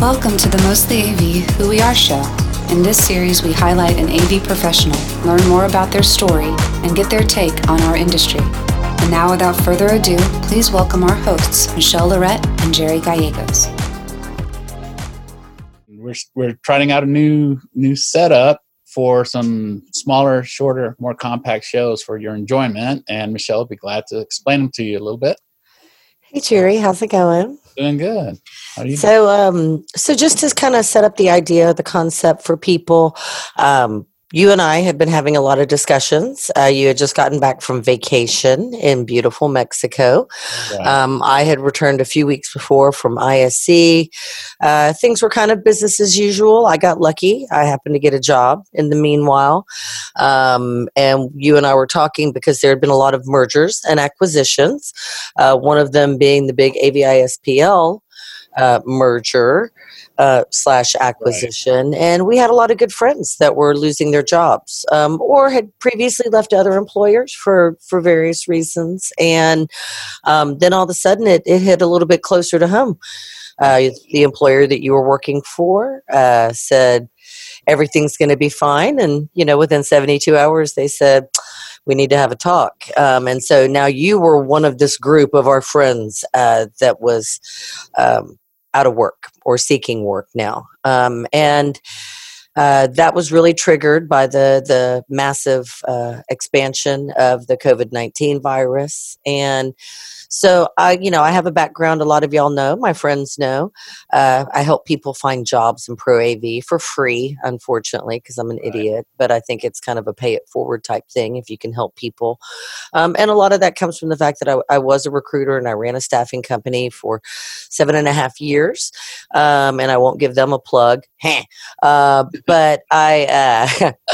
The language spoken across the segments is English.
Welcome to the Mostly AV Who We Are show. In this series, we highlight an AV professional, learn more about their story, and get their take on our industry. And now, without further ado, please welcome our hosts, Michelle Lorette and Jerry Gallegos. We're, we're trying out a new new setup for some smaller, shorter, more compact shows for your enjoyment. And Michelle will be glad to explain them to you a little bit. Hey Jerry, how's it going? Doing good. So, um, so just to kind of set up the idea, the concept for people, um, you and I have been having a lot of discussions. Uh, you had just gotten back from vacation in beautiful Mexico. Right. Um, I had returned a few weeks before from ISE. Uh, things were kind of business as usual. I got lucky. I happened to get a job in the meanwhile. Um, and you and I were talking because there had been a lot of mergers and acquisitions, uh, one of them being the big AVISPL uh, merger uh, slash acquisition, right. and we had a lot of good friends that were losing their jobs um, or had previously left other employers for for various reasons, and um, then all of a sudden it, it hit a little bit closer to home. Uh, the employer that you were working for uh, said everything's going to be fine, and you know within seventy two hours they said we need to have a talk. Um, and so now you were one of this group of our friends uh, that was um, out of work or seeking work now. Um, and uh, that was really triggered by the the massive uh, expansion of the COVID nineteen virus, and so I, you know, I have a background. A lot of y'all know. My friends know. Uh, I help people find jobs in Pro AV for free, unfortunately, because I'm an right. idiot. But I think it's kind of a pay it forward type thing if you can help people. Um, and a lot of that comes from the fact that I, I, was a recruiter and I ran a staffing company for seven and a half years. Um, and I won't give them a plug. Uh, but I.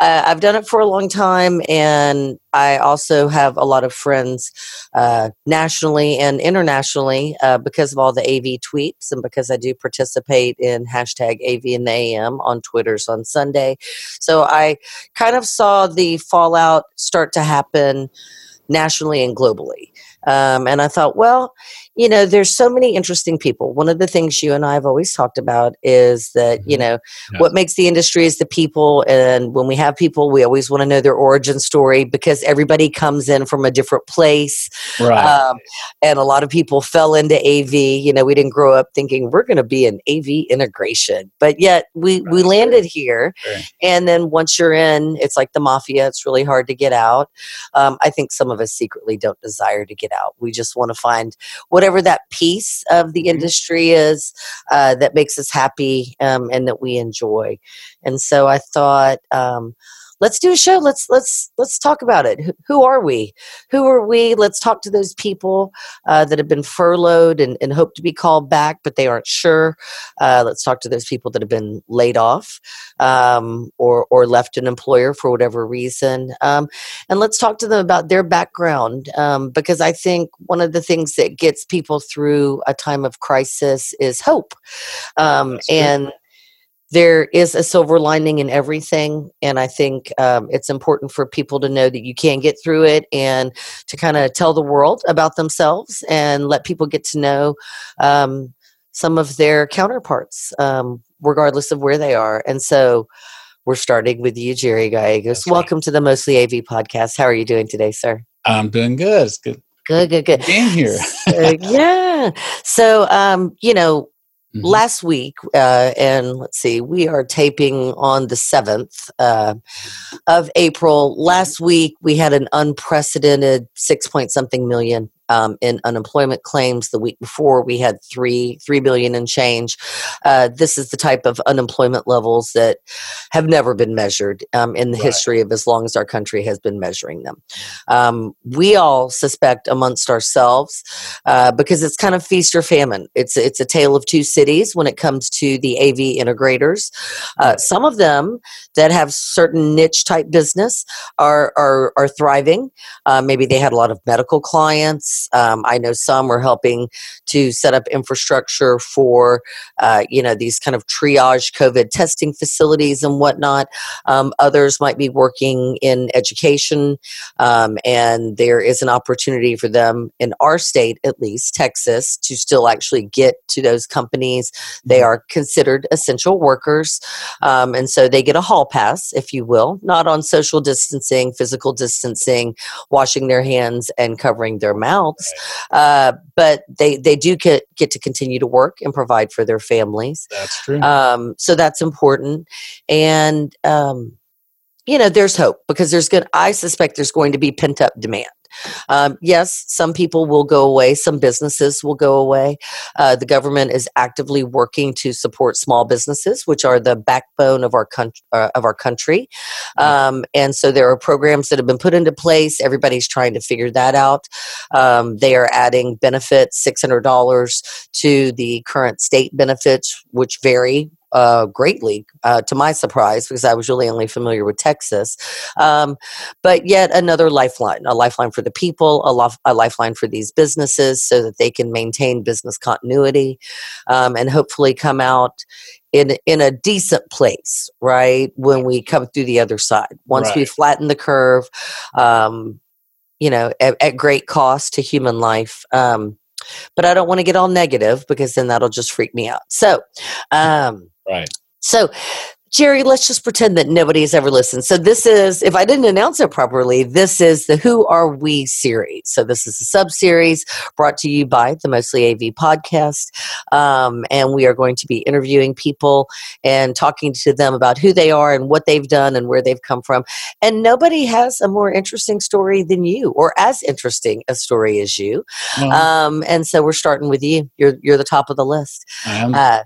Uh, I've done it for a long time, and I also have a lot of friends uh, nationally and internationally uh, because of all the AV tweets and because I do participate in hashtag AV the AM on Twitters on Sunday. So I kind of saw the fallout start to happen nationally and globally. Um, and I thought, well, you know, there's so many interesting people. One of the things you and I have always talked about is that, you mm-hmm. know, yeah. what makes the industry is the people. And when we have people, we always want to know their origin story because everybody comes in from a different place. Right. Um, and a lot of people fell into AV. You know, we didn't grow up thinking we're going to be an AV integration, but yet we, right. we landed here. Right. And then once you're in, it's like the mafia, it's really hard to get out. Um, I think some of us secretly don't desire to get out. We just want to find whatever that piece of the mm-hmm. industry is uh, that makes us happy um, and that we enjoy. And so I thought, um, let's do a show. Let's let's let's talk about it. Who are we? Who are we? Let's talk to those people uh, that have been furloughed and, and, hope to be called back but they aren't sure. Uh, let's talk to those people that have been laid off um, or or left an employer for whatever reason. Um, and let's talk to them about their background um, because i think one of the things that gets people through a time of crisis is hope. Um, and there is a silver lining in everything and i think um, it's important for people to know that you can get through it and to kind of tell the world about themselves and let people get to know um, some of their counterparts um, regardless of where they are. And so we're starting with you jerry gallegos. Welcome to the mostly av podcast. How are you doing today sir? I'm doing good. It's good good good good. being here. So, yeah. So um you know Mm-hmm. Last week, uh, and let's see, we are taping on the 7th uh, of April. Last week, we had an unprecedented six point something million um, in unemployment claims. The week before, we had three three billion and change. Uh, this is the type of unemployment levels that have never been measured um, in the right. history of as long as our country has been measuring them. Um, we all suspect amongst ourselves uh, because it's kind of feast or famine. It's it's a tale of two cities when it comes to the AV integrators. Uh, some of them that have certain niche type business are are, are thriving. Uh, maybe they had a lot of medical clients grants. Um, I know some are helping to set up infrastructure for, uh, you know, these kind of triage COVID testing facilities and whatnot. Um, others might be working in education, um, and there is an opportunity for them in our state, at least Texas, to still actually get to those companies. They Mm-hmm. are considered essential workers, um, and so they get a hall pass, if you will, not on social distancing, physical distancing, washing their hands, and covering their mouths, uh, but they they do get get to continue to work and provide for their families. That's true. Um, so that's important. And, um, you know, there's hope because there's good, I suspect there's going to be pent up demand. Um, yes, some people will go away, some businesses will go away. Uh, the government is actively working to support small businesses, which are the backbone of our country. Uh, of our country, um, and so there are programs that have been put into place. Everybody's trying to figure that out. Um, they are adding benefits, six hundred dollars to the current state benefits, which vary uh, greatly uh, to my surprise because I was really only familiar with Texas. Um, but yet another lifeline, a lifeline for the people, a, lof- a lifeline for these businesses so that they can maintain business continuity um, and hopefully come out in in a decent place, right? When we come through the other side, once we flatten the curve, um, you know, at, at great cost to human life. Um, but I don't want to get all negative because then that'll just freak me out. So, um, right. so, Jerry, let's just pretend that nobody has ever listened. So, this is, if I didn't announce it properly, this is the Who Are We series. So, this is a sub series brought to you by the Mostly AV podcast. Um, and we are going to be interviewing people and talking to them about who they are and what they've done and where they've come from. And nobody has a more interesting story than you, or as interesting a story as you. Well, Um, and so, we're starting with you. You're, you're the top of the list. I am- Uh,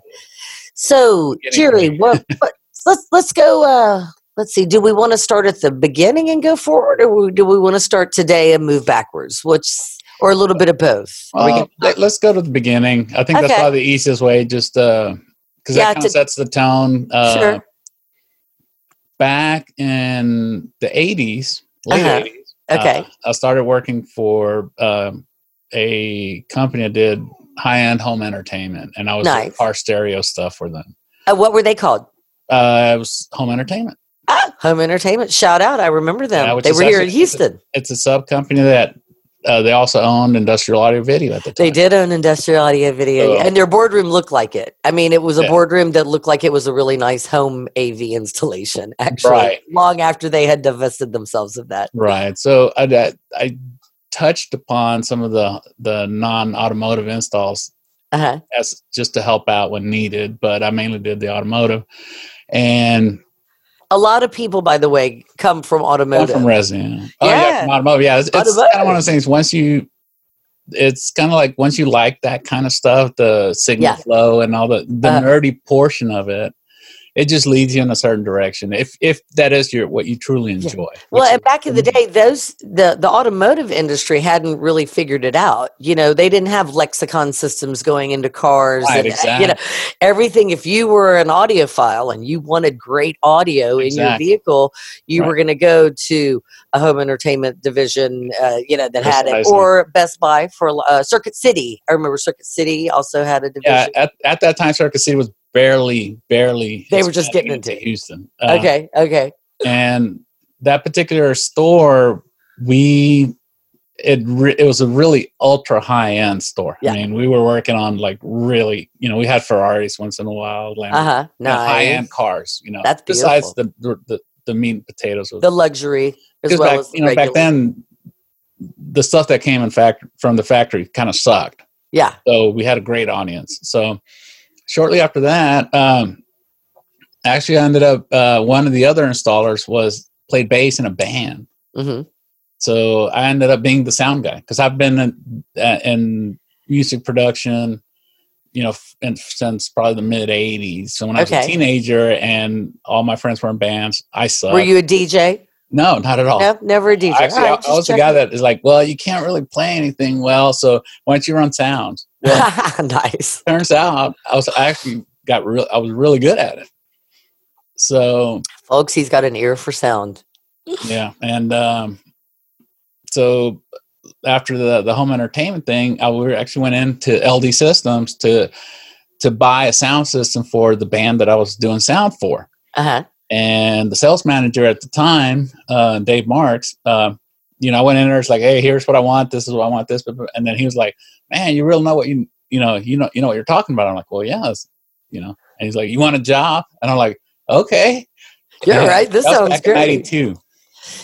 so, Jerry, what, what? Let's let's go. Uh, let's see. Do we want to start at the beginning and go forward, or do we want to start today and move backwards? Which, or a little bit of both? Are we well, gonna- let, us go to the beginning. I think that's probably the easiest way, just because Yeah, that kind of sets the tone. Uh, Sure. Back in the 80s, late Uh-huh. 80s, Okay. uh, I started working for um, a company that did high end home entertainment, and I was Nice. car stereo stuff for them. Uh, what were they called? Uh, it was home entertainment. Ah, home entertainment. Shout out! I remember them. Yeah, they were here in Houston. It's a sub company that uh, they also owned industrial audio video at the time. They did own industrial audio video, Oh. and their boardroom looked like it. I mean, it was a Yeah. boardroom that looked like it was a really nice home AV installation. Actually, Right. long after they had divested themselves of that. Right. So I, I, I touched upon some of the the non automotive installs Uh-huh. as just to help out when needed, but I mainly did the automotive. And A lot of people, by the way, come from automotive. from resident. Oh Yeah. yeah, from automotive. Yeah, it's, it's kind of one of those things. Once you, it's kind of like once you like that kind of stuff, the signal Yeah. flow and all the the Uh. nerdy portion of it. It just leads you in a certain direction. If if that is your what you truly enjoy. well, and back in the day, those the the automotive industry hadn't really figured it out. You know, they didn't have lexicon systems going into cars, Right, and uh, exactly. you know, everything. If you were an audiophile and you wanted great audio in your vehicle, you Right. were going to go to a home entertainment division, uh, you know, that had it, or Best Buy for uh, Circuit City. I remember Circuit City also had a yeah, division. at, at that time, Circuit City was barely, barely. They were just getting into. Houston. Uh, okay, okay, and that particular store, we it re- it was a really ultra high end store. Yeah. I mean, we were working on like really, you know, we had Ferraris once in a while, uh huh. Nice. high end cars. You know, That's besides the, the the meat and potatoes. Of, The luxury as well back as you know back then, the stuff that came in fact from the factory kind of sucked. Yeah. So we had a great audience. So shortly after that, um, actually, I ended up uh, one of the other installers was played bass in a band. hmm So I ended up being the sound guy because I've been in, uh, in music production, you know, f- since probably the mid '80s. So when I was a teenager and all my friends were in bands, I sucked. Were you a DJ? No, not at all. No, never a DJ. Actually, All I, I was just the guy checking. that is like, well, you can't really play anything well, so why don't you run sound? Well, nice. turns out I was I actually got real. I was really good at it. So Folks, he's got an ear for sound. yeah, and um, so after the the home entertainment thing, I we actually went into LD Systems to to buy a sound system for the band that I was doing sound for. Uh-huh. And the sales manager at the time, uh, Dave Marks, uh, you know, I went in there. It's like, hey, here's what I want. This is what I want. This, and then he was like, man, you really know what you you know you know you know what you're talking about. I'm like, well, yeah, you know. And he's like, you want a job? And I'm like, okay. You're and right. This sounds great.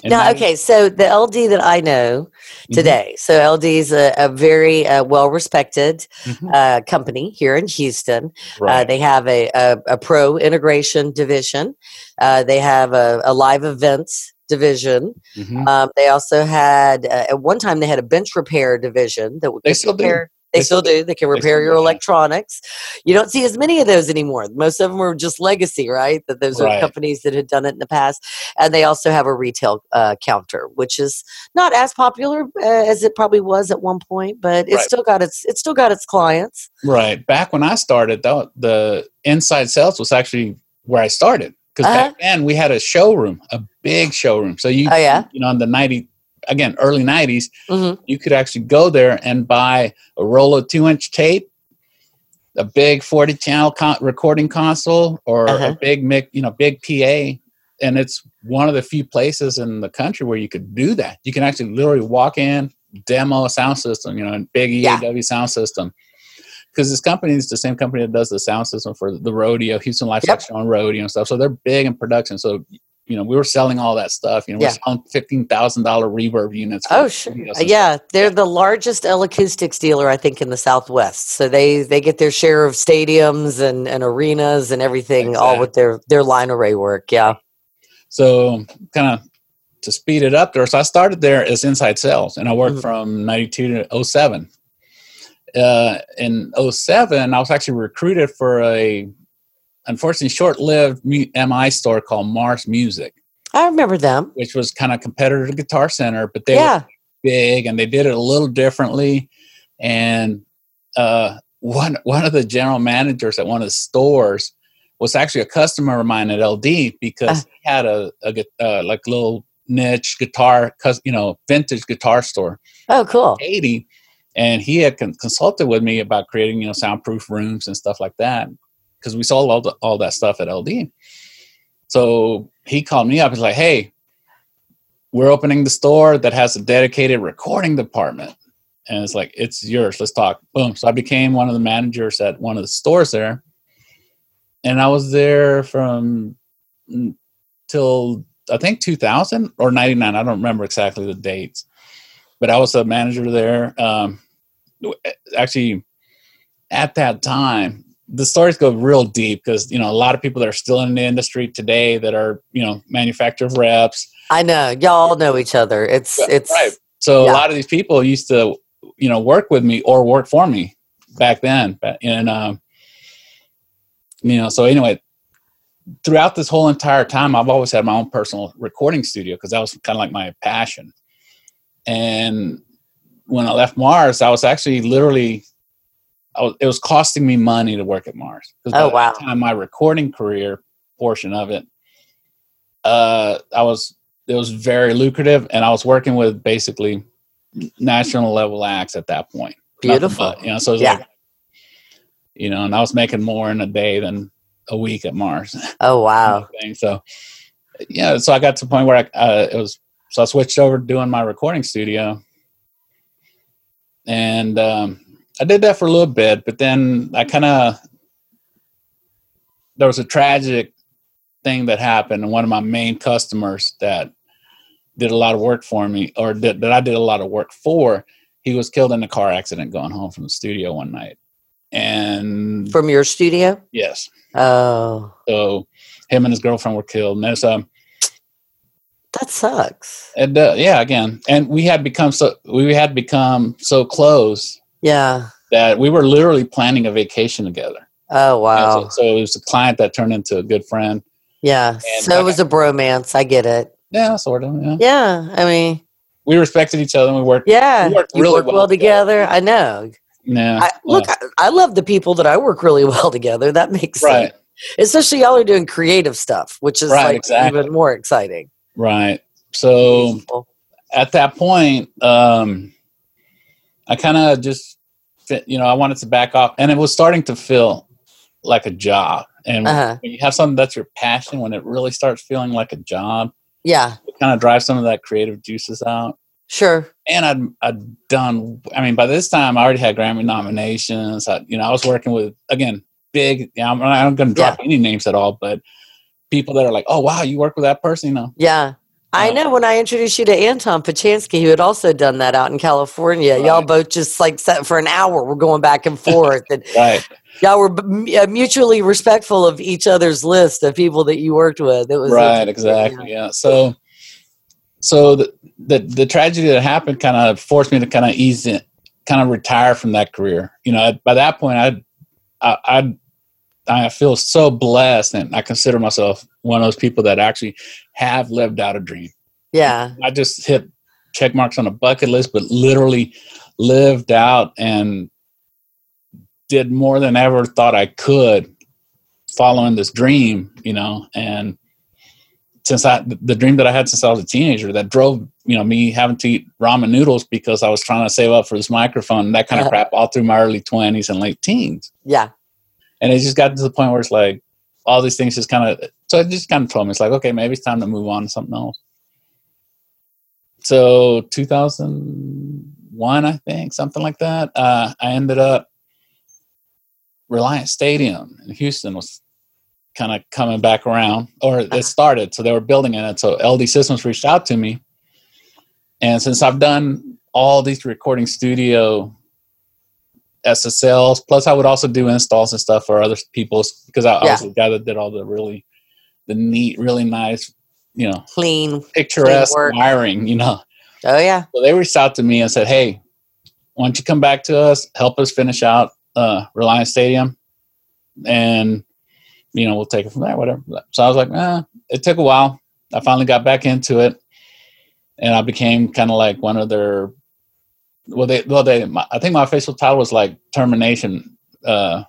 Now, okay, so the LD that I know mm-hmm. today, mm-hmm. so LD is a, a very uh, well respected mm-hmm. uh, company here in Houston. Uh, right. Uh, they have a, a, a, pro integration division, uh, they have a, live events division. Mm-hmm. Um, they also had, uh, at one time, they had a bench repair division that would they still repair. They still do. They can repair your electronics. You don't see as many of those anymore. Most of them are just legacy, right? That those right. are companies that had done it in the past. And they also have a retail uh, counter, which is not as popular uh, as it probably was at one point, but it's right. still got its it's still got its clients. Right. Back when I started, the, the inside sales was actually where I started because uh-huh. back then we had a showroom, a big showroom. So you, oh, yeah? you know, in the ninety again early 90s mm-hmm. you could actually go there and buy a roll of two inch tape a big 40 channel con- recording console or uh-huh. a big mic you know big pa and it's one of the few places in the country where you could do that you can actually literally walk in demo a sound system you know a big eaw yeah. sound system because this company is the same company that does the sound system for the rodeo houston livestock yep. show and rodeo and stuff so they're big in production so you know, we were selling all that stuff. You know, yeah. we're selling fifteen thousand dollar reverb units. Oh, sure. Yeah, they're the largest L acoustics dealer, I think, in the Southwest. So they they get their share of stadiums and, and arenas and everything, exactly. all with their their line array work. Yeah. So kind of to speed it up there, so I started there as inside sales, and I worked mm-hmm. from ninety two to 07. Uh, in 07, I was actually recruited for a unfortunately short-lived MI store called Mars Music. I remember them, which was kind of competitor to Guitar Center, but they yeah. were big and they did it a little differently. And uh, one one of the general managers at one of the stores was actually a customer of mine at LD because uh. he had a, a uh, like little niche guitar, you know, vintage guitar store. Oh, cool. Eighty, and he had con- consulted with me about creating you know soundproof rooms and stuff like that because we sold all, the, all that stuff at LD. So he called me up. He's like, "Hey, we're opening the store that has a dedicated recording department." And it's like, "It's yours. Let's talk." Boom. So I became one of the managers at one of the stores there, and I was there from till I think 2000 or 99. I don't remember exactly the dates, but I was a manager there. Um, actually, at that time, the stories go real deep because you know a lot of people that are still in the industry today that are you know manufacturer reps. I know y'all know each other. It's it's right. So yeah. a lot of these people used to you know work with me or work for me back then, and um, you know so anyway. Throughout this whole entire time, I've always had my own personal recording studio because that was kind of like my passion. And when I left Mars, I was actually literally was, it was costing me money to work at Mars. Oh wow! time my recording career portion of it, uh, I was it was very lucrative, and I was working with basically national level acts at that point. Beautiful, but, you know. So yeah. Like, you know, and I was making more in a day than a week at Mars. Oh wow! so yeah, so I got to the point where I uh, it was so I switched over to doing my recording studio, and um, I did that for a little bit, but then I kind of there was a tragic thing that happened, and one of my main customers that did a lot of work for me, or that, that I did a lot of work for, he was killed in a car accident going home from the studio one night. And from your studio? Yes. Oh. So him and his girlfriend were killed. And there's um that sucks. And uh, yeah, again, and we had become so we had become so close yeah. That we were literally planning a vacation together. Oh wow! So, so, it was a client that turned into a good friend. Yeah. And so it was a bromance. I get it. Yeah, sort of. Yeah. Yeah. I mean, we respected each other. and We worked. Yeah. We worked really work well, well together. together. I know. Yeah. I, look, I, I, love the people that I work really well together. That makes right. sense. Especially y'all are doing creative stuff, which is right, like exactly. even more exciting. Right. So at that point, um, I kind of just, fit, you know, I wanted to back off, and it was starting to feel like a job. And Uh-huh. when you have something that's your passion, when it really starts feeling like a job, Yeah. it kind of drives some of that creative juices out. Sure. And I'd, I'd done, I mean, by this time I already had Grammy nominations. I, you know, I was working with, again, big, you know, I'm, I'm going to drop any names at all, but people that are like, oh, wow, you work with that person, you know. Yeah. I know when I introduced you to Anton Pachansky, who had also done that out in California. y'all both just like sat for an hour. We're going back and forth, and Right. y'all were m- uh, mutually respectful of each other's list of people that you worked with. It was right exactly yeah so so the, the the tragedy that happened kind of forced me to kind of ease in kind of retire from that career you know by that point i i i I feel so blessed, and I consider myself one of those people that actually have lived out a dream. Yeah. I just hit check marks on a bucket list, but literally lived out and did more than ever thought I could following this dream, you know, and since I the dream that I had since I was a teenager that drove, you know, me having to eat ramen noodles because I was trying to save up for this microphone and that kind of crap all through my early twenties and late teens. Yeah. And it just got to the point where it's like all these things just kind of so it just kind of told me it's like, okay, maybe it's time to move on to something else. So 2001, I think, something like that. Uh, I ended up Reliant Stadium in Houston was kind of coming back around, or it started. So they were building in it. So LD Systems reached out to me, and since I've done all these recording studio SSLs, plus I would also do installs and stuff for other people's because I, I was the guy that did all the really the neat, really nice, you know, Clean. picturesque work. wiring, you know. Oh yeah. So they reached out to me and said, "Hey, why don't you come back to us? Help us finish out uh, Reliance Stadium, and you know we'll take it from there, whatever." So I was like, "Eh." It took a while. I finally got back into it, and I became kind of like one of their. Well, they well they. My, I think my official title was like termination uh,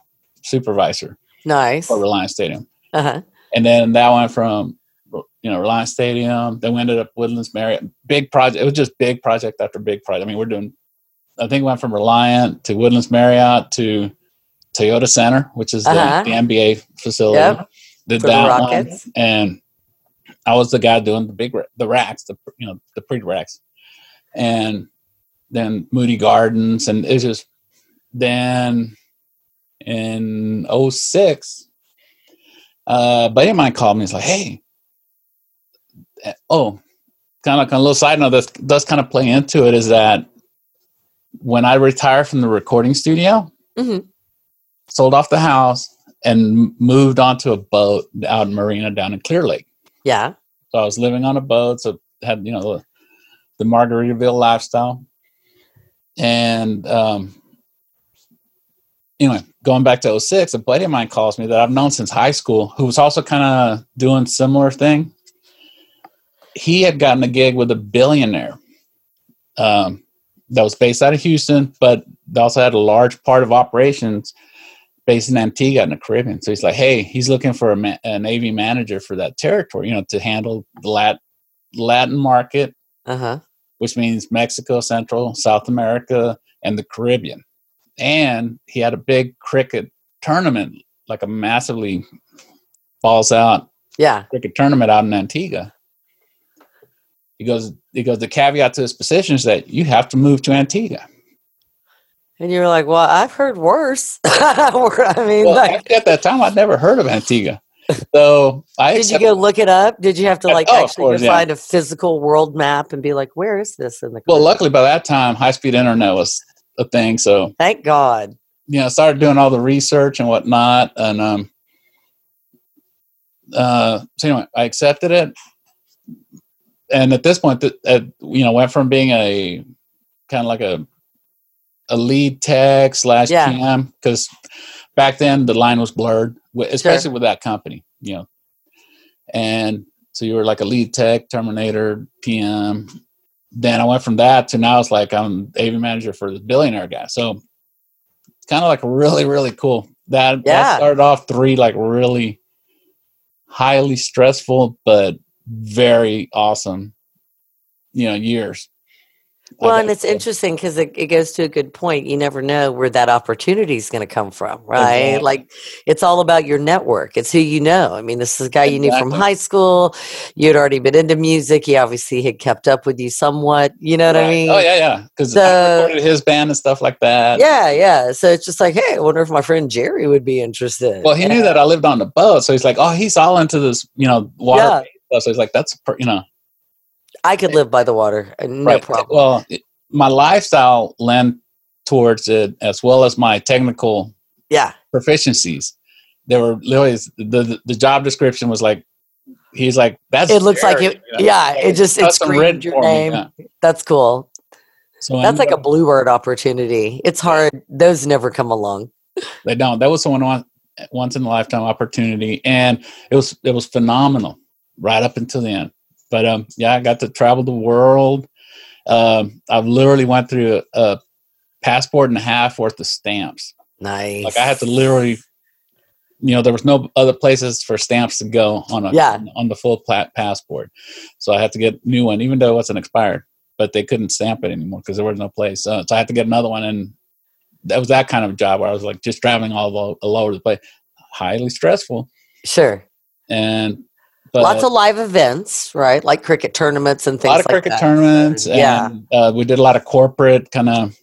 supervisor Nice. for Reliance Stadium, Uh huh. and then that went from you know Reliance Stadium. Then we ended up Woodlands Marriott. Big project. It was just big project after big project. I mean, we're doing. I think we went from Reliant to Woodlands Marriott to Toyota Center, which is the, Uh-huh. the NBA facility. Yep. Did For the that one, Rockets. and I was the guy doing the big the racks, the you know the pre racks, and then Moody Gardens, and it's just then in 06, uh, a buddy of mine called me. He's like, "Hey, oh, kind of like a little side note that does kind of play into it is that when I retired from the recording studio, Mhm. sold off the house and moved onto a boat out in Marina down in Clear Lake. Yeah. So I was living on a boat, so had you know the, the Margaritaville lifestyle, and um, anyway, going back to 06, a buddy of mine calls me that I've known since high school, who was also kind of doing similar thing. He had gotten a gig with a billionaire um, that was based out of Houston, but they also had a large part of operations based in Antigua in the Caribbean. So he's like, hey, he's looking for a, ma- Navy manager for that territory, you know, to handle the Lat- Latin market, Uh huh. Which means Mexico, Central, South America, and the Caribbean. And he had a big cricket tournament, like a massively balls out Yeah. cricket tournament out in Antigua. He goes, he goes, the caveat to this position is that you have to move to Antigua. And you were like, well, I've heard worse. I mean, Well, like, at that time, I'd never heard of Antigua. So I did you go look it up? Did you have to like oh, actually course, go yeah. find a physical world map and be like, where is this in the? Well, luckily by that time, high speed internet was a thing. So thank God. you know, started doing all the research and whatnot, and um, uh, so anyway, I accepted it, and at this point, that uh, you know, went from being a kind of like a a lead tech slash Yeah. PM because back then the line was blurred, especially with that company, you know, and so you were like a lead tech, Terminator, PM. Then I went from that to now it's like I'm AV manager for this billionaire guy. So it's kind of like really, really cool. That, Yeah. that started off three like really highly stressful but very awesome, you know, years. Well, and it's interesting because it, it goes to a good point. You never know where that opportunity is going to come from, right? Exactly. Like it's all about your network. It's who you know. I mean, this is a guy you knew from high school. You had already been into music. He obviously had kept up with you somewhat. You know what I oh, mean? Oh yeah, yeah. Because So- I recorded his band and stuff like that. Yeah, yeah. So it's just like, hey, I wonder if my friend Jerry would be interested. Well, he knew that I lived on the boat, so he's like, "Oh, he's all into this, you know, water Yeah. So he's like, "That's you know, I could live by the water, uh, no right." problem. Well, my lifestyle lent towards it as well as my technical yeah, proficiencies. There were literally the the, job description was like, he's like, "That's it looks like it. you know, Yeah, it just it custom screamed your name. yeah. That's cool. So That's like ended a bluebird opportunity. It's hard; those never come along. They don't. That was one once once in a lifetime opportunity, and it was it was phenomenal right up until the end. But um, yeah, I got to travel the world. Um, I've literally went through a, a passport and a half worth of stamps. Nice. Like I had to literally, you know, there was no other places for stamps to go on a Yeah. on the full pla- passport, so I had to get a new one, even though it wasn't expired. But they couldn't stamp it anymore because there was no place. So, so I had to get another one, and that was that kind of job where I was like just traveling all, all over the place, highly stressful, Sure. and but Lots of live events, right? Like cricket tournaments and things. Like that. A lot of like cricket that. tournaments. Yeah. and, uh, we did a lot of corporate kind of,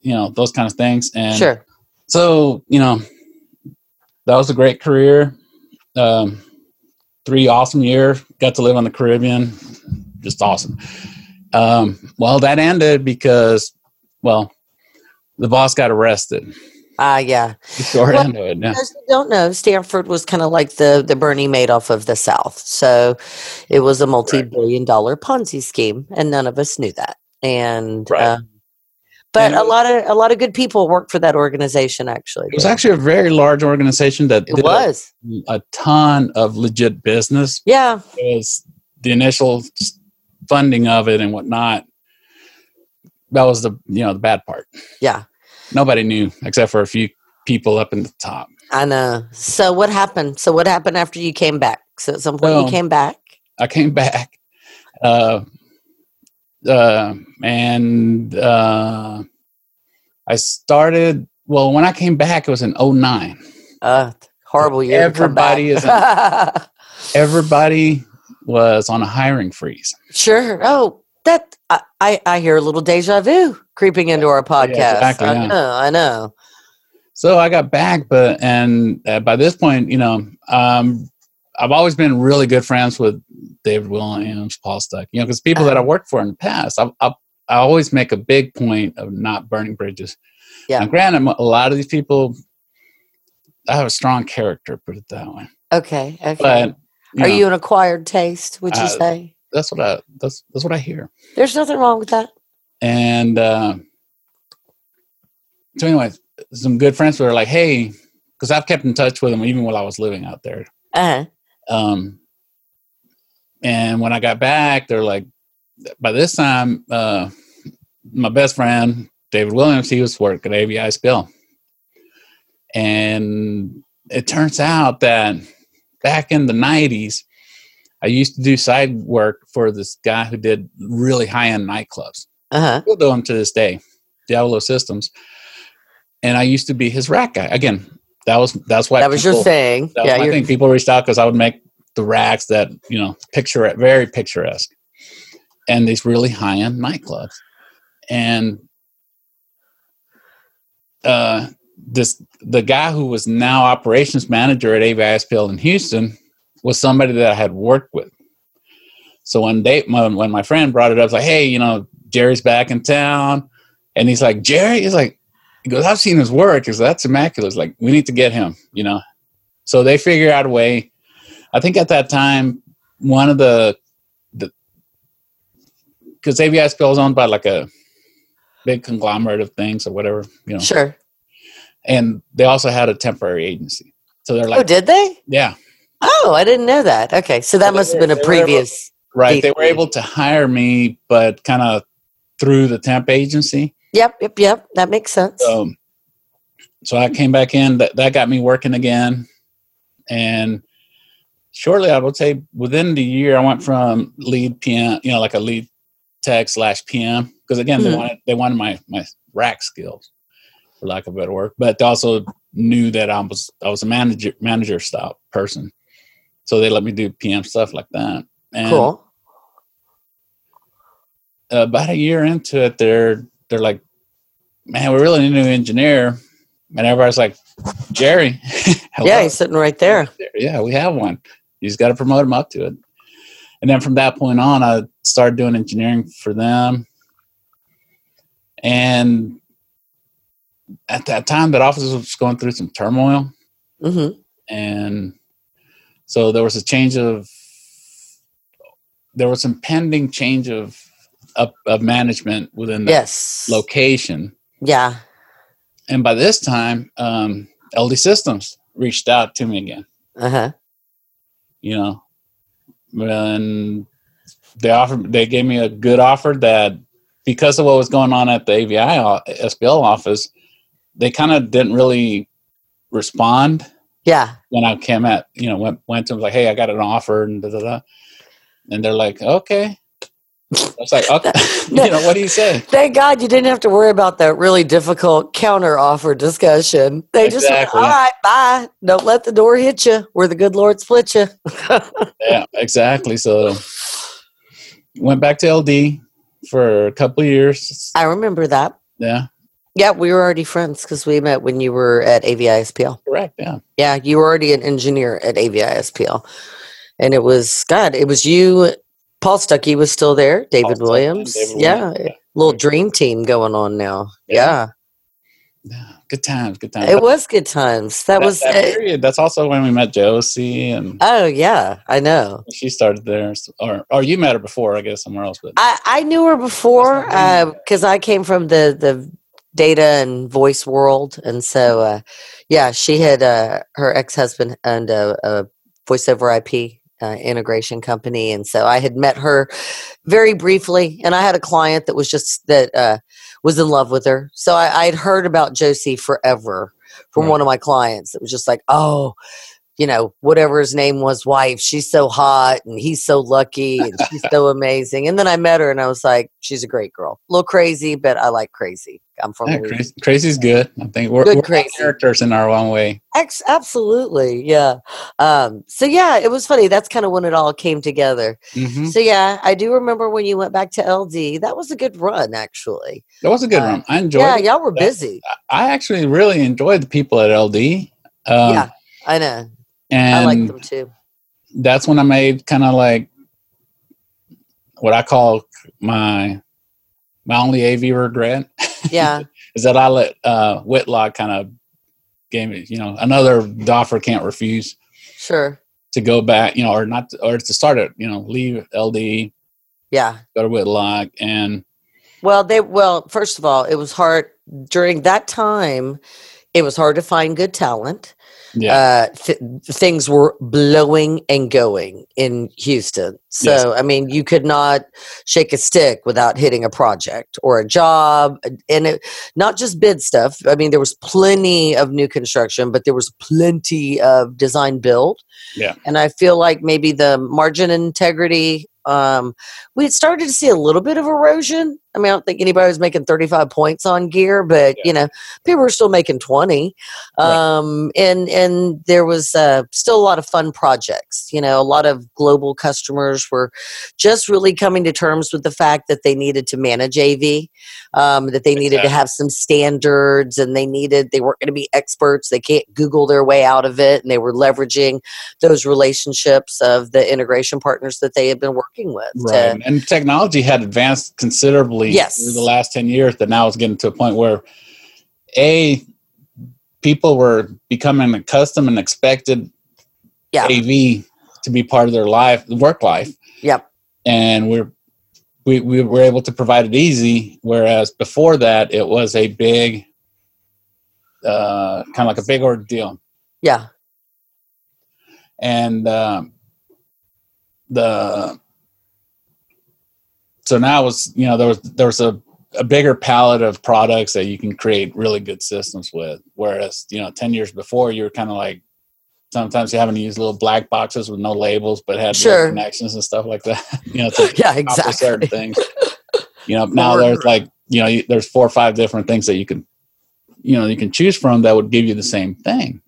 you know, those kind of things. And Sure. so you know that was a great career um, three awesome years got to live on the caribbean just awesome um, well that ended because well the boss got arrested Ah, yeah. the short Well, it yeah. Those who don't know, Stanford was kind of like the the Bernie Madoff of the South. So it was a multi-billion dollar Ponzi scheme, and none of us knew that. And Right. um, but And a lot of a lot of good people worked for that organization. Actually, it was actually a very large organization that it did a- was. a, ton of legit business Yeah, it was the initial funding of it and whatnot that was the you know the bad part yeah. Nobody knew except for a few people up in the top I know. So what happened? So what happened after you came back? So at some point Well, you came back. I came back, uh, uh, and uh, I started. Well, when I came back, it was in 09. Uh, horrible year. to come back. Everybody is Everybody was on a hiring freeze. Sure. Oh, that I, I I hear a little deja vu creeping into our podcast. exactly, I yeah. know. I know. So I got back, but and uh, by this point, you know, um, I've always been really good friends with David Williams, Paul Stuck, you know, because people that I Uh-huh. worked for in the past, I, I, I always make a big point of not burning bridges. Yeah. Now, granted, a lot of these people, I have a strong character, put it that way. Okay. Okay. But you Are know, you an acquired taste? Would you uh, say? That's what I. That's that's what I hear. There's nothing wrong with that. And uh, so, anyway, some good friends were like, "Hey," because I've kept in touch with them even while I was living out there. Uh-huh. Um, and when I got back, they're like, by this time, uh, my best friend David Williams, he was working at AVISPL, and it turns out that back in the '90s, I used to do side work for this guy who did really high-end nightclubs. Uh-huh. Still do them to this day, Diablo Systems, and I used to be his rack guy. Again, that was that's why That was your people- thing. that was Yeah, you're, thing. People reached out because I would make the racks that you know picture very picturesque, and these really high end nightclubs, and uh, this the guy who was now operations manager at AVISPL in Houston was somebody that I had worked with. So one day, when, when my friend brought it up, I was like, "Hey, you know, Jerry's back in town," and he's like, "Jerry," he's like, he goes, "I've seen his work. Because that's immaculate. It's like we need to get him," you know. So they figure out a way. I think at that time, one of the the because AVISPL is owned by like a big conglomerate of things or whatever, you know. sure. And they also had a temporary agency. So they're like, oh, like, did they? yeah, Oh, I didn't know that. Okay. So that they must have been a were able- previous. right. They were able to hire me, but kind of through the temp agency. Yep, yep, yep. That makes sense. So, so I came back in. That that got me working again, and shortly, I would say within the year, I went from lead PM, you know, like a lead tech slash PM, because again, they Mhm. wanted they wanted my my rack skills, for lack of a better word. But they also knew that I was I was a manager manager style person, so they let me do PM stuff like that. And Cool. about a year into it, they're they're like, "Man, we really need a new engineer," and everybody's like, "Jerry, Yeah, he's sitting right there. yeah, we have one. You just got to promote him up to it. And then from that point on, I started doing engineering for them. And at that time, that office was going through some turmoil. hmm And so there was a change of, there was some pending change of, of, of management within the Yes. location. Yeah. And by this time, um, LD Systems reached out to me again. Uh huh. you know and they offered they gave me a good offer that because of what was going on at the AVISPL office they kind of didn't really respond Yeah. when i came at you know went, went to them like hey i got an offer and da, da, da. and they're like okay i was like okay you know what do you say Thank God you didn't have to worry about that really difficult counter offer discussion. They just went, all right, bye. Don't let the door hit you where the good Lord split you. yeah exactly so went back to ld for a couple of years I remember that. yeah Yeah, we were already friends because we met when you were at AVISPL. correct yeah Yeah, you were already an engineer at AVISPL. And it was, God, it was you. Paul Stuckey was still there, David Paul Williams. David yeah, Williams, yeah. little dream team going on now. Yeah. Yeah, Yeah, good times, good times. it was good times. That, that, was, that uh, period. That's also when we met Josie, and oh, yeah, I know. she started there, or or you met her before, I guess, somewhere else. But I, I knew her before because I came from the, the data and voice world. And so, uh, yeah, she had uh, her ex husband and a, a voice over IP uh, integration company. And so I had met her very briefly. And I had a client that was just that uh, was in love with her. So I, I'd heard about Josie forever from Right. one of my clients. It was just like, oh, you know, whatever his name was, wife, she's so hot and he's so lucky and she's so amazing. And then I met her and I was like, she's a great girl. A little crazy, but I like crazy. I'm from yeah, crazy, crazy's good. I think we're, Good we're crazy. characters in our own way. Ex- absolutely. Yeah. Um, so yeah, it was funny. That's kind of when it all came together. hmm So yeah, I do remember when you went back to LD. That was a good run, actually. That was a good Uh, run. I enjoyed. yeah, it. y'all were busy. I actually really enjoyed the people at LD. Um, yeah, I know. And I like them too. that's when I made kind of like what I call my my only AV regret Yeah. is that I let uh, Whitlock kind of gave me, you know, another Doffer can't refuse Sure. to go back, you know, or not, or to start it, you know, leave LD, Yeah. go to Whitlock, and Well, they well, first of all, it was hard during that time. It was hard to find good talent. Yeah, Uh, th- things were blowing and going in Houston. So, Yes. I mean, you could not shake a stick without hitting a project or a job, and it not just bid stuff. I mean, there was plenty of new construction, but there was plenty of design build. Yeah. and I feel like maybe the margin integrity. Um, we had started to see a little bit of erosion. I mean, I don't think anybody was making 35 points on gear, but you know, people were still making 20. Right. Um, and and there was uh, still a lot of fun projects. You know, a lot of global customers were just really coming to terms with the fact that they needed to manage AV, um, that they needed to have some standards, and they needed they weren't going to be experts. They can't Google their way out of it, and they were leveraging those relationships of the integration partners that they had been working with. to- right. And technology had advanced considerably Yes. the last ten years. That now is getting to a point where a people were becoming accustomed and expected yeah. AV to be part of their life, work life. Yep. and we're we, we were able to provide it easy whereas before that it was a big uh, kind of like a big ordeal Yeah. and um, the so now it's you know there was there was a, a bigger palette of products that you can create really good systems with whereas you know 10 years before you were kind of like sometimes you having to use little black boxes with no labels but had Sure. connections and stuff like that you know to Yeah. accomplish certain Exactly. things You know, now there's like you know, you- there's four or five different things that you can, you know, you can choose from that would give you the same thing.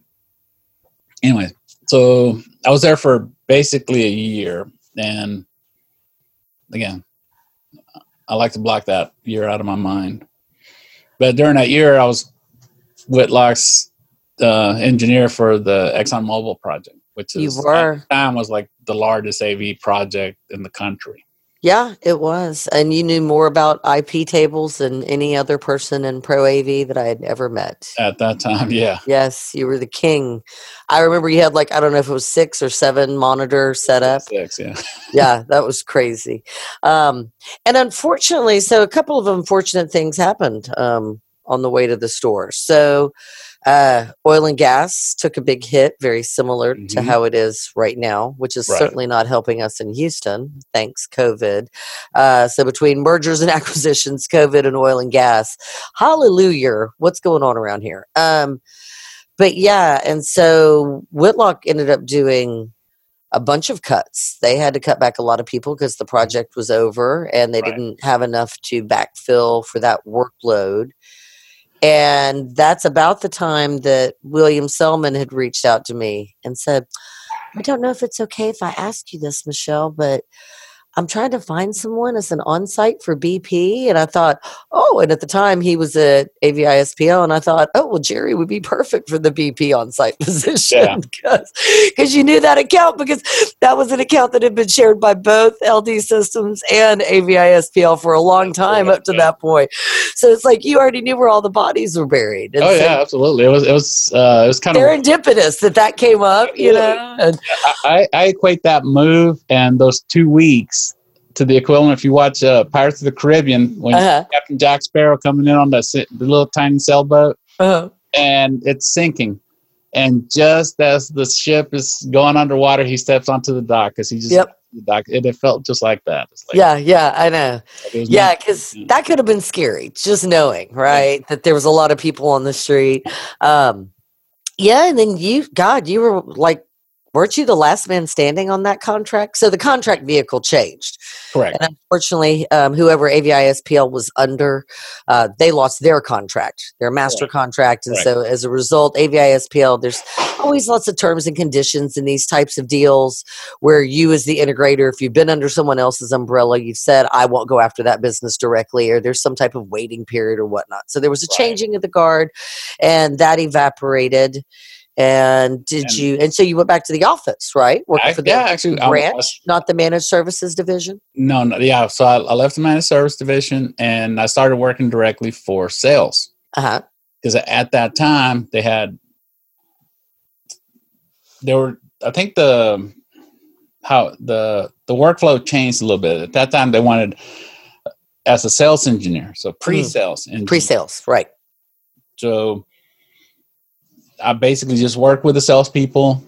Anyway, so I was there for basically a year, and again, I like to block that year out of my mind. But during that year, I was Whitlock's uh, engineer for the ExxonMobil project, which You were. at the time was like the largest AV project in the country. Yeah, it was. And you knew more about IP tables than any other person in Pro AV that I had ever met. At that time, yeah, Yes, you were the king. I remember you had like, I don't know if it was six or seven monitor setup. six, yeah, yeah, that was crazy. Um, and unfortunately, so a couple of unfortunate things happened um, on the way to the store. So, uh, oil and gas took a big hit, very similar to Mhm. how it is right now, which is Right. certainly not helping us in Houston, thanks COVID. Uh, so, between mergers and acquisitions, COVID, and oil and gas, hallelujah, what's going on around here? Um, but yeah, and so Whitlock ended up doing a bunch of cuts. They had to cut back a lot of people because the project was over and they Right. didn't have enough to backfill for that workload. And that's about the time that William Selman had reached out to me and said, I don't know if it's okay if I ask you this, Michelle, but I'm trying to find someone as an on site for BP. And I thought, oh, and at the time he was at AVISPL. And I thought, oh, well, Jerry would be perfect for the BP on site position because you knew that account because that was an account that had been shared by both LD Systems and AVISPL for a long time up to Yeah. that point. So it's like you already knew where all the bodies were buried. And oh so yeah, absolutely. It was it was uh, it was kind of serendipitous that that came up, you know? And I, I equate that move and those two weeks to the equivalent if you watch uh, Pirates of the Caribbean when uh-huh, Captain Jack Sparrow coming in on the, the little tiny sailboat uh-huh. and it's sinking. And just as the ship is going underwater, he steps onto the dock because he just Yep. the dock. It, it felt just like that. Like, yeah, yeah, I know. like Yeah, because Yeah. that could have been scary, just knowing, right? That there was a lot of people on the street. Um, yeah, and then you, God, you were like, weren't you the last man standing on that contract? So the contract vehicle changed. correct. And unfortunately, um, whoever AVISPL was under, uh, they lost their contract, their master Right. contract. And Right. so as a result, AVISPL, there's always lots of terms and conditions in these types of deals where you, as the integrator, if you've been under someone else's umbrella, you've said, I won't go after that business directly, or there's some type of waiting period or whatnot. So there was a Right. changing of the guard, and that evaporated. And did And- you? And so you went back to the office, right? Working I, for the yeah, actually, I branch, was- not the managed services division. no, no, yeah. So I, I left the managed service division and I started working directly for sales. Uh huh. because at that time they had there were i think the how the the workflow changed a little bit at that time they wanted as a sales engineer so pre-sales engineer. Pre-sales, right? so i basically just worked with the salespeople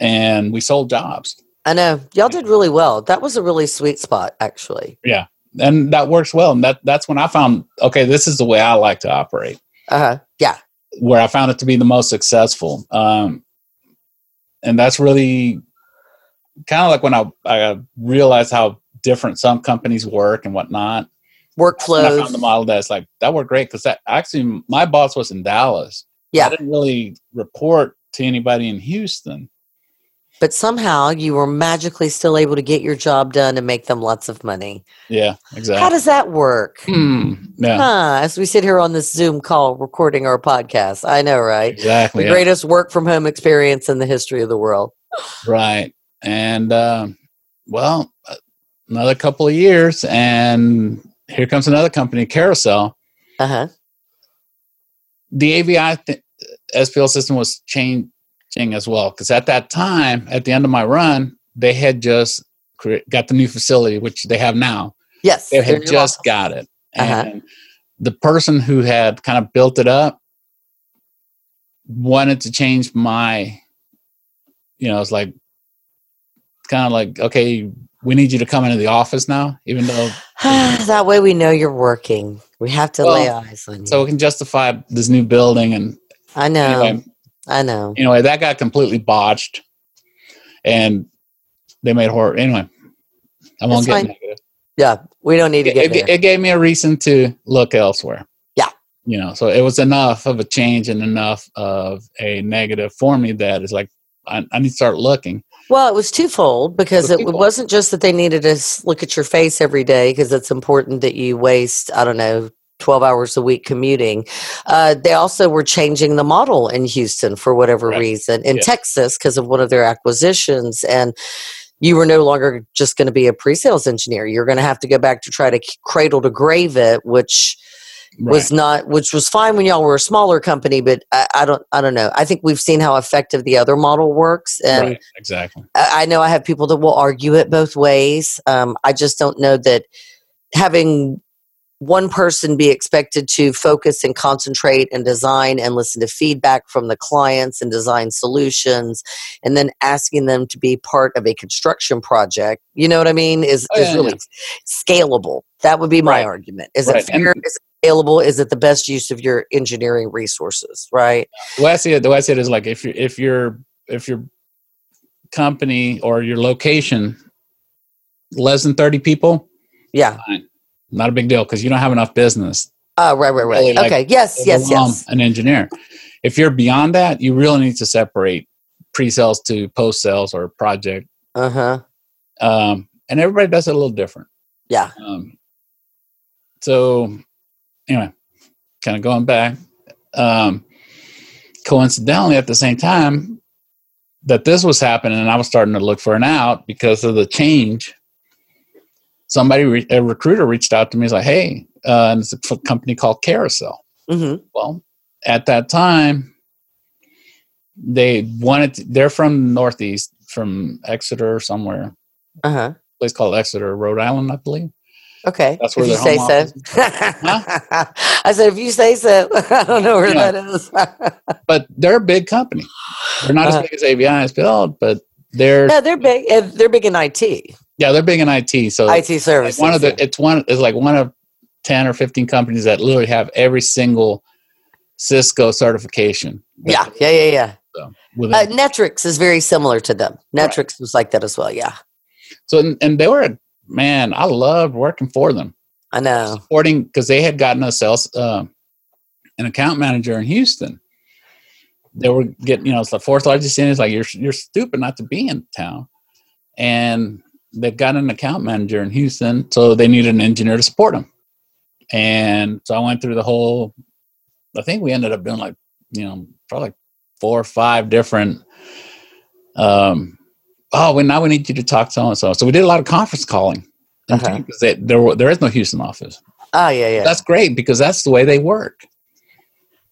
and we sold jobs I know y'all did really well. That was a really sweet spot, actually. Yeah. And that works well and that that's when i found okay this is the way i like to operate Uh huh. Yeah. where I found it to be the most successful. Um, and that's really kind of like when I, I realized how different some companies work and whatnot. When I Workflows. found the model that's like, that worked great because that actually my boss was in Dallas. I didn't really report to anybody in Houston. But somehow you were magically still able to get your job done and make them lots of money. Yeah, exactly. How does that work? Hmm, yeah, Huh, as we sit here on this Zoom call recording our podcast. I know, right? exactly. The yeah. greatest work from home experience in the history of the world. Right. And um, well, uh, another couple of years, and here comes another company, Carousel. Uh huh. The AVI th- SPL system was changing as well because at that time, at the end of my run, they had just cre- got the new facility, which they have now. Yes. They had just office. got it, Uh-huh. and the person who had kind of built it up wanted to change my. You know, it's like kind of like okay, we need you to come into the office now, even though that way we know you're working. We have to lay Well, eyes on you. so we can justify this new building and I know. anyway. I know. anyway, that got completely botched, and they made horror. Anyway, I won't That's get negative. Yeah, we don't need to get it, there. it gave me a reason to look elsewhere. Yeah. You know, so it was enough of a change and enough of a negative for me that it's like I, I need to start looking. Well, it was twofold because It was it twofold. wasn't just that they needed to look at your face every day because it's important that you waste, I don't know, 12 hours a week commuting. Uh, they also were changing the model in Houston for whatever Right. reason, in Yeah. Texas because of one of their acquisitions. And you were no longer just going to be a pre sales engineer. You're going to have to go back to try to cradle to grave it, which was not which was fine when y'all were a smaller company but I, I don't i don't know i think we've seen how effective the other model works and right. Exactly. I I know I have people that will argue it both ways. Um, I just don't know that having one person be expected to focus and concentrate and design and listen to feedback from the clients and design solutions and then asking them to be part of a construction project you know what i mean is, Oh, is yeah, really scalable that would be my Right. argument is Right, it and- fair is it scalable is it the best use of your engineering resources right? The way I see it, the way I see it is like if you if your if your company or your location less than thirty people, yeah. not a big deal because you don't have enough business. oh right right right. Really, like, okay. Yes yes yes. An engineer. If you're beyond that, you really need to separate pre-sales to post-sales or project. uh-huh. Um, and everybody does it a little different. yeah. Um, so anyway, kind of going back, um, coincidentally at the same time that this was happening and I was starting to look for an out because of the change, somebody, re- a recruiter reached out to me. He's like, Hey, uh, and it's a company called Carousel. hmm Well, at that time, they wanted, to, they're from Northeast, from Exeter somewhere, uh-huh place called Exeter, Rhode Island, I believe. Okay. That's where if you their say so. I said, if you say so, I don't know where Yeah. that is. but they're a big company. They're not Uh-huh. as big as AVI is built, but they're no, they're big. uh, They're big in IT, yeah, they're big in IT. So IT services. one of the it's one is like one of ten or fifteen companies that literally have every single Cisco certification. yeah, yeah, yeah, yeah. So, Uh, Netrix is very similar to them. Netrix was like that as well. Yeah, so and, and they were man, I loved working for them. I know. supporting because they had gotten a sales um an account manager in Houston. They were getting, you know, it's the fourth largest city. It's like you're you're stupid not to be in town, and they've got an account manager in Houston, so they needed an engineer to support them. And so I went through the whole. I think we ended up doing like you know probably like four or five different. Um, oh, well, now we need you to talk to so and so. So we did a lot of conference calling Uh-huh. because they, there there is no Houston office. Oh, yeah, yeah. That's great because that's the way they work.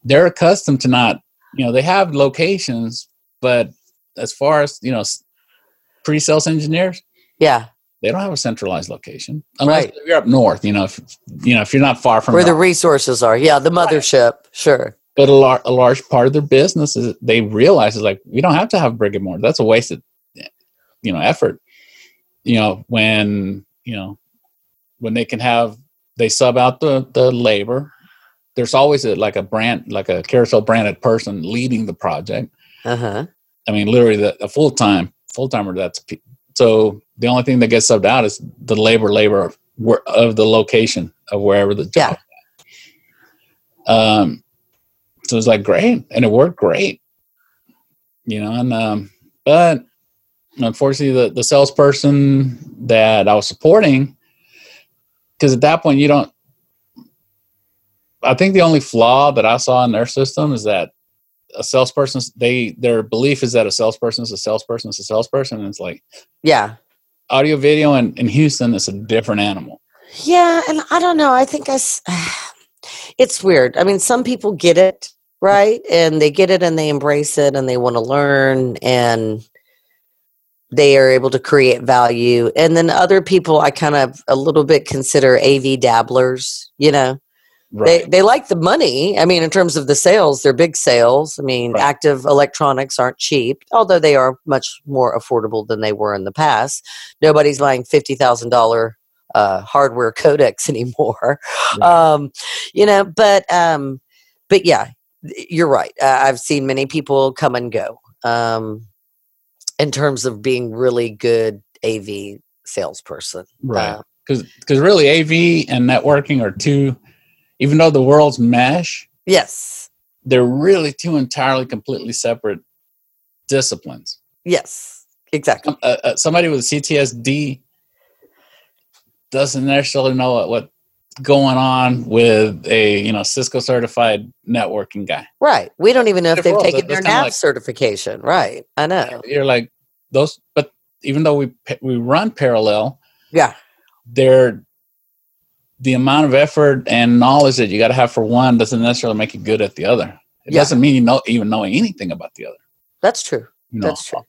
They're accustomed to not, you know, they have locations, but as far as you know, pre-sales engineers, yeah, they don't have a centralized location unless Right. you're up north. You know, if you know if you're not far from where the resources are. Yeah, the mothership. Sure. but a, lar- a large part of their business is they realize is like we don't have to have brick and mortar. That's a wasted, you know, effort. You know, when you know when they can have they sub out the the labor. There's always a, like a brand, like a carousel branded person leading the project. Uh huh. I mean, literally, the a full time full timer. That's so. The only thing that gets subbed out is the labor labor of, of the location of wherever the Yeah. job. Um, so it's like great, and it worked great. You know, and um, but unfortunately, the the salesperson that I was supporting, because at that point you don't. I think the only flaw that I saw in their system is that a salesperson they their belief is that a salesperson is a salesperson is a salesperson and it's like Yeah. audio video in, in houston is a different animal Yeah, and I don't know. I think I. It's weird. I mean, some people get it right, and they get it and they embrace it and they want to learn and they are able to create value. And then other people, I kind of a little bit consider AV dabblers. You know, they they like the money. I mean, in terms of the sales, they're big sales. I mean, Right. active electronics aren't cheap, although they are much more affordable than they were in the past. Nobody's buying fifty thousand dollar uh, hardware codecs anymore. Right. Um, you know, but um, but yeah, you're right. Uh, I've seen many people come and go um, in terms of being really good AV salesperson. right Uh, because because really AV and networking are two, even though the worlds mesh, Yes. they're really two entirely completely separate disciplines. Yes. Exactly. Uh, uh, somebody with CTSD doesn't necessarily know what, what's going on with a you know Cisco certified networking guy. Right. We don't even know if they've taken their NAV like- certification. Right. I know. You're like those, but even though we we run parallel, Yeah. they're the amount of effort and knowledge that you got to have for one doesn't necessarily make you good at the other. It Yeah. doesn't mean you know even knowing anything about the other. That's true. You know? That's true.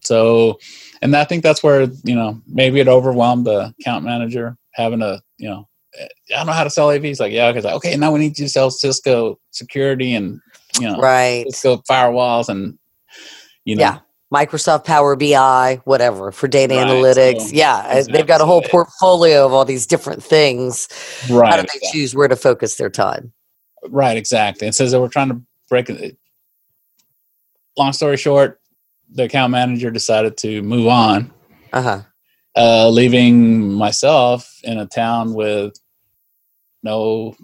So, and I think that's where you know maybe it overwhelmed the account manager having a you know I don't know how to sell AV. He's like, yeah, because okay, now we need you to sell Cisco security and you know Right. Cisco firewalls and you know Yeah. Microsoft Power BI, whatever, for data Right, analytics. so- yeah. uh, They've got a whole portfolio of all these different things. right, How do they exactly. choose where to focus their time? right, exactly. It says that we're trying to break it. Long story short, the account manager decided to move on. Uh huh. Uh, leaving myself in a town with no.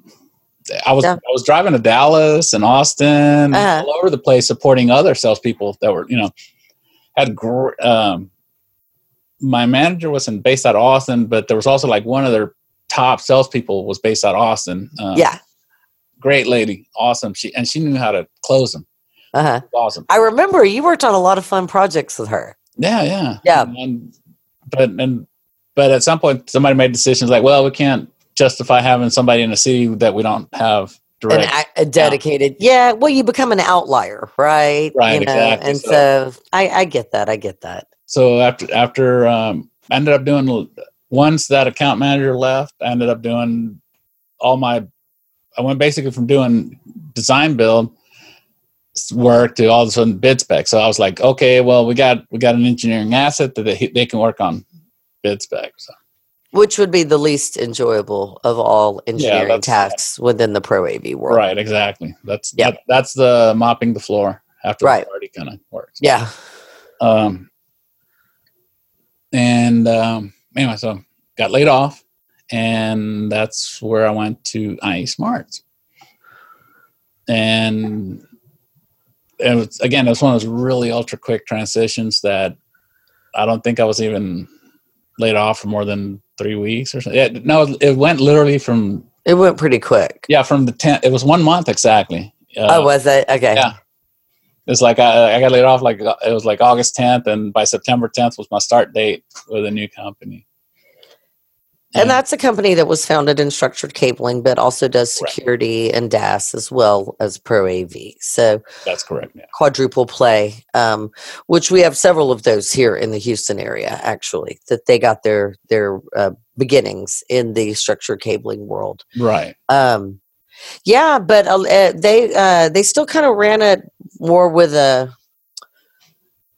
I was Yeah. I was driving to Dallas and Austin, Uh-huh. all over the place, supporting other salespeople that were you know had. Gr- um, my manager wasn't based out of Austin, but there was also like one of their top salespeople was based out of Austin. Um, Yeah. great lady, awesome. She and she knew how to close them. Uh huh. Awesome. I remember you worked on a lot of fun projects with her. Yeah, yeah, Yeah. And, but and but at some point, somebody made decisions like, well, we can't justify having somebody in a city that we don't have direct. a, a dedicated, yeah. Well, you become an outlier, right? Right, You know, exactly, And so- so, I, I get that. I get that. so after after um, I ended up doing once that account manager left, I ended up doing all my. I went basically from doing design build work to all of a sudden bid spec. So I was like, okay, well, we got we got an engineering asset that they, they can work on bid spec. So Which would be the least enjoyable of all engineering that's- tasks within the Pro AV world. Right, exactly. That's Yeah. that, that's the mopping the floor after Right. the party kind of works. Yeah. Um, and um, anyway, so got laid off, and that's where I went to IE Smarts. And it was again, it was one of those really ultra quick transitions that I don't think I was even laid off for more than three weeks or something. Yeah, no, it went literally from It went pretty quick. yeah from the 10th it was one month exactly uh, oh, was it? Okay. yeah. it's like I, I got laid off like it was like august 10th and by september 10th was my start date with a new company And that's a company that was founded in structured cabling, but also does Right. security and DAS as well as Pro AV. So that's correct yeah quadruple play, um, which we have several of those here in the Houston area, actually, that they got their their uh, beginnings in the structured cabling world. right Um, yeah, but uh, uh, they uh, they still kind of ran it more with a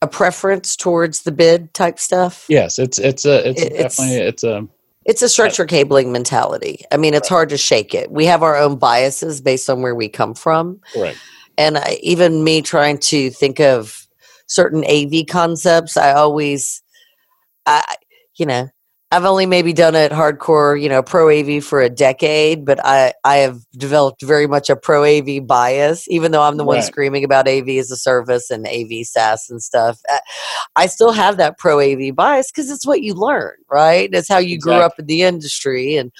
a preference towards the bid type stuff. yes it's it's a it's It- it's- definitely it's a It's a structure cabling mentality. I mean, it's hard to shake it. We have our own biases based on where we come from. correct And I, even me trying to think of certain AV concepts, I always, I, you know, I've only maybe done it hardcore, you know, pro AV for a decade, but I, I have developed very much a pro AV bias, even though I'm the one screaming about AV as a service and AV SaaS and stuff. I, I still have that pro AV bias because it's what you learn, right? It's how you grew up in the industry. And,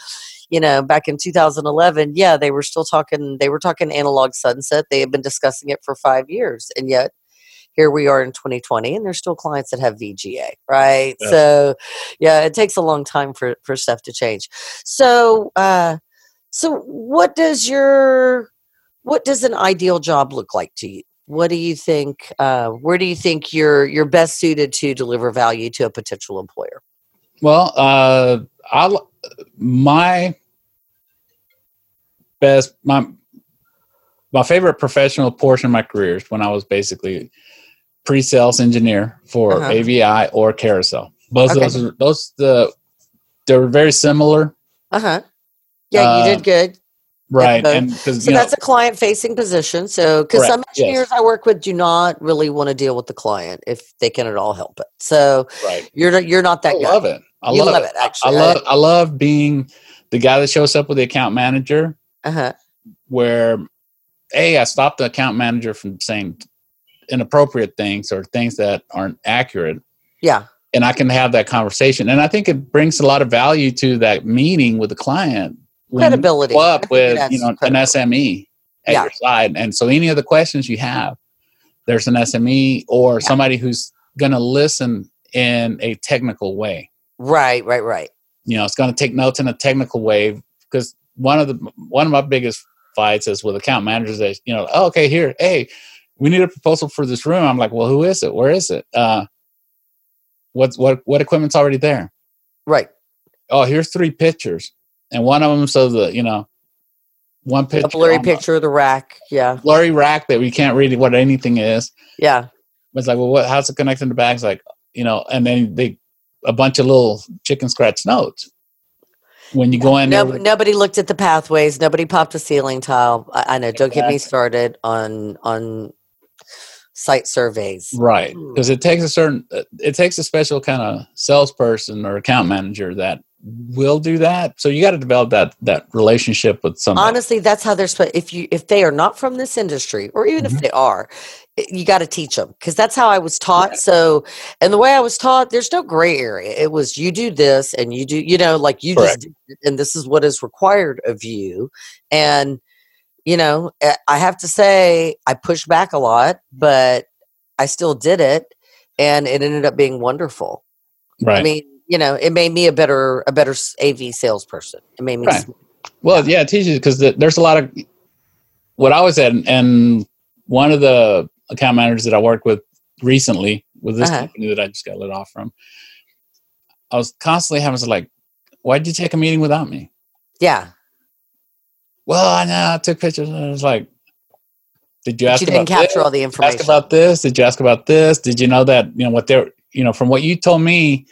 you know, back in 2011, yeah, they were still talking, they were talking analog sunset. They had been discussing it for five years. And yet, here we are in 2020 and there's still clients that have VGA, right? Yeah. So, yeah, it takes a long time for for stuff to change. So, uh so what does your what does an ideal job look like to you? What do you think uh where do you think you're you're best suited to deliver value to a potential employer? well uh i my best my my favorite professional portion of my career is when i was basically pre-sales engineer for Uh-huh. avi or carousel both Okay. of those are those the they're very similar Uh-huh. Yeah, you Uh, did good. right and because So you know that's a client facing position. So, because some Correct, yes. engineers I work with do not really want to deal with the client if they can at all help it. So right you're not, you're not i that guy. love it I you love, love it, I- actually. I love I love being the guy that shows up with the account manager Uh-huh. where a I stop the account manager from saying inappropriate things or things that aren't accurate Yeah. and I can have that conversation. And I think it brings a lot of value to that meeting with the client. Credibility. up with you know an. SME at Yeah. your side, and so any of the questions you have, there's an SME or Yeah. somebody who's going to listen in a technical way. Right, right, right. You know, it's going to take notes in a technical way because one of the one of my biggest fights is with account managers. That you know, oh, okay, here, hey, we need a proposal for this room. I'm like, well, who is it? Where is it? Uh, what's what what equipment's already there? Right. oh here's three pictures and one of them so the you know one picture A blurry the picture of the rack. Yeah. blurry rack that we can't read what anything is Yeah. it's like well what how's it connecting to bags like you know and then they a bunch of little chicken scratch notes when you go in No, nobody looked at the pathways. Nobody popped a ceiling tile. I, I know. Don't get me started on on site surveys. right because it takes a certain uh, it takes a special kind of salesperson or account manager that will do that so you got to develop that that relationship with somebody Honestly, that's how they're supposed. If you if they are not from this industry, or even Mm-hmm. if they are, you got to teach them because that's how I was taught. So, and the way I was taught, there's no gray area. It was you do this and you do, you know, like you Correct. just, and this is what is required of you. And you know, eh, I have to say, I pushed back a lot, but I still did it, and it ended up being wonderful. right I mean, you know, it made me a better a better AV salesperson. It made me Right. Well, yeah, it teaches because there's a lot of what I was at, and one of the account managers that I worked with recently with this Uh-huh. company that I just got let off from, I was constantly having to like, why'd you take a meeting without me? yeah. Well, I know I took pictures, and it was like, did you But ask you didn't about capture this? all the Did you information. ask about this? Did you ask about this? Did you know that you know what they're you know from what you told me?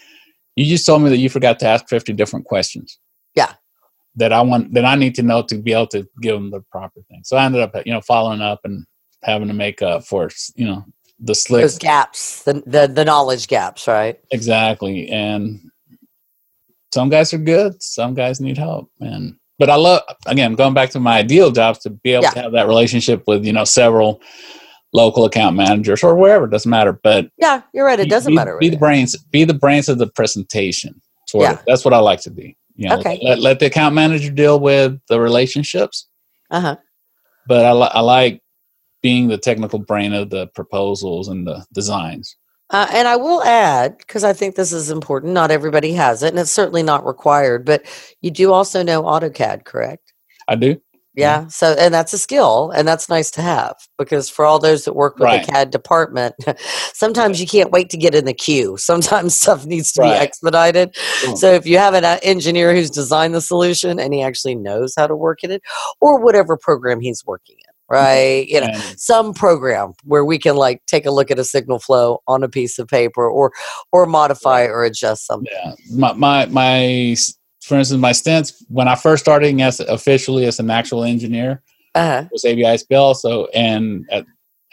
You just told me that you forgot to ask fifty different questions. Yeah. That I want that I need to know to be able to give them the proper thing. So I ended up you know following up and having to make up for you know the slick Those gaps, the, the the knowledge gaps, right? exactly. And some guys are good, some guys need help, and but I love again going back to my ideal jobs to be able Yeah. to have that relationship with you know several local account managers or wherever it doesn't matter but Yeah, you're right. It be- doesn't be, matter. Be the brains. Be the brains of the presentation. Sort Yeah. of. That's what I like to be. You know, Okay. let, let the account manager deal with the relationships, Uh-huh. but I, li- I like being the technical brain of the proposals and the designs. Uh, and I will add, because I think this is important, not everybody has it, and it's certainly not required, but you do also know AutoCAD, correct? I do. Yeah. So, and that's a skill, and that's nice to have because for all those that work with Right. the CAD department, sometimes you can't wait to get in the queue. Sometimes stuff needs to be Right. expedited. Sure. So, if you have an uh, engineer who's designed the solution and he actually knows how to work in it, or whatever program he's working in, right? You know, some program where we can like take a look at a signal flow on a piece of paper, or or modify or adjust something. yeah. My, my my for instance, my stints when I first starting as officially as an actual engineer Uh-huh. was AVI So and at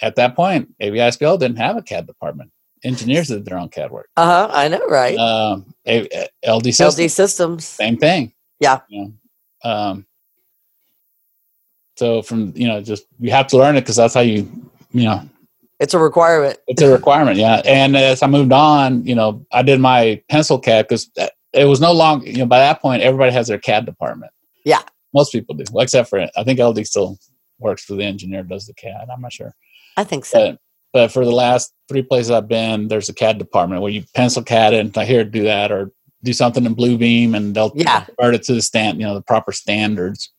at that point, AVI SPL didn't have a CAD department. Engineers did their own CAD work. Uh huh. I know, right? Um, A- A- LD systems, LD systems. same thing. Yeah. You know, um, so from you know, just you have to learn it because that's how you you know It's a requirement. it's a requirement. Yeah. And as I moved on, you know, I did my pencil CAD because it was no longer you know by that point everybody has their CAD department. Yeah. Most people do, well, except for I think LD still works for the engineer does the CAD. I'm not sure. I think so. But but for the last three places I've been, there's a CAD department where you pencil CAD and I hear do that or do something in Bluebeam and they'll Yeah. convert it to the stand, you know, the proper standards,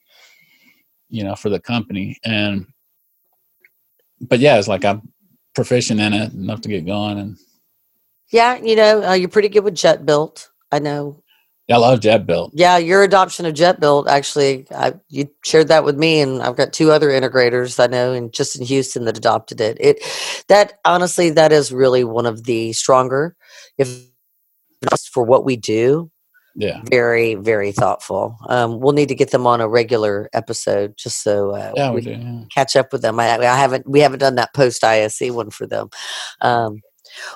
you know, for the company. And but yeah, it's like I'm proficient in it enough to get going and Yeah, you know, uh, you're pretty good with Jetbuilt. I know. Yeah, I love Jetbuilt. Yeah, your adoption of Jetbuilt actually, I, you shared that with me, and I've got two other integrators I know, and just in Houston that adopted it. It that honestly, that is really one of the stronger, if for what we do. Yeah. Very, very thoughtful. Um, we'll need to get them on a regular episode just so uh, Yeah, we we do. Yeah. catch up with them. I, I haven't we haven't done that post ISE one for them. Um,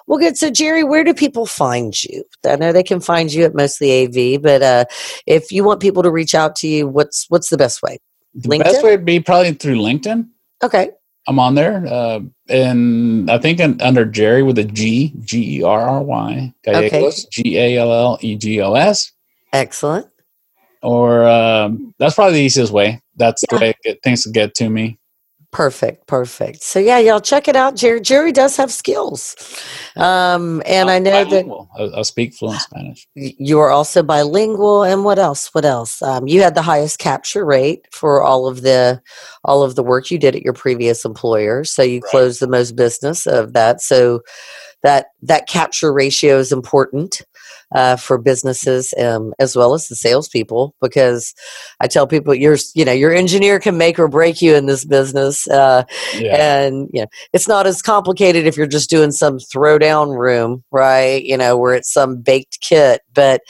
Well, good. So, Jerry, where do people find you? I know they can find you at mostly AV, but uh, if you want people to reach out to you, what's what's the best way? The LinkedIn? best way would be probably through LinkedIn. Okay. I'm on there, uh, and I think in, under Jerry with a G, G E R R Y, Gallegos, G A L L E G O S. Excellent. Or um, that's probably the easiest way. That's yeah. the way get, things to get to me. Perfect, perfect. So yeah, y'all check it out. Jerry, Jerry does have skills, um, and I'm i know bilingual. that I, speak fluent Spanish. You are also bilingual, and what else? What else? Um, you had the highest capture rate for all of the all of the work you did at your previous employer, so you right. closed the most business of that. So that that capture ratio is important uh, for businesses um, as well as the salespeople because I tell people your you know your engineer can make or break you in this business, uh, yeah. and you know it's not as complicated if you're just doing some throwdown room, right? You know where it's some baked kit, but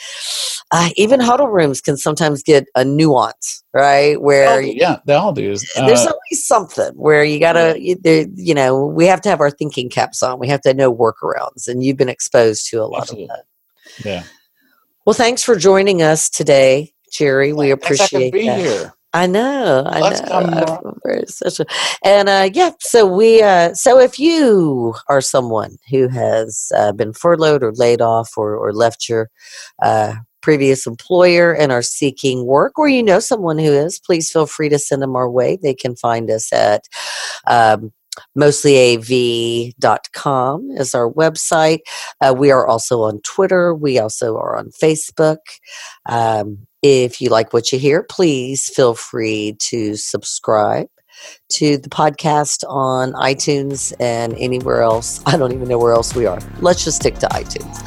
uh, even huddle rooms can sometimes get a nuance, right? Where oh, yeah, they all do. there's uh always something where you gotta you, you know we have to have our thinking caps on. We have to know workarounds, and you've been exposed to a lot Absolutely. of that. Yeah. Well, thanks for joining us today, Jerry. We appreciate I that. Here. I know. I Let's know. Such a, and uh, yeah, so we. Uh, so if you are someone who has uh, been furloughed or laid off or, or left your uh, previous employer and are seeking work, or you know someone who is, please feel free to send them our way. They can find us at um, mostlyav.com is our website. Uh, we are also on Twitter. We also are on Facebook. Um, if you like what you hear, please feel free to subscribe to the podcast on iTunes and anywhere else. I don't even know where else we are. Let's just stick to iTunes.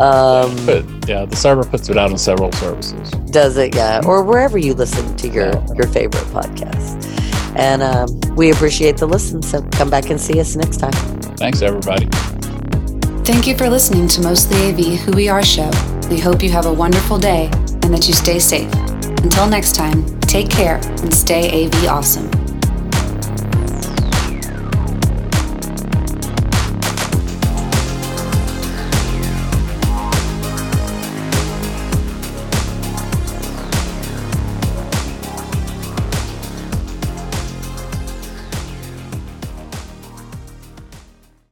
Um, but yeah, the server puts it out on several services. Does it? Yeah, or wherever you listen to your your favorite podcast. And um, we appreciate the listen. So come back and see us next time. Thanks, everybody. Thank you for listening to Mostly AV Who We Are show. We hope you have a wonderful day and that you stay safe. Until next time, take care and stay AV awesome.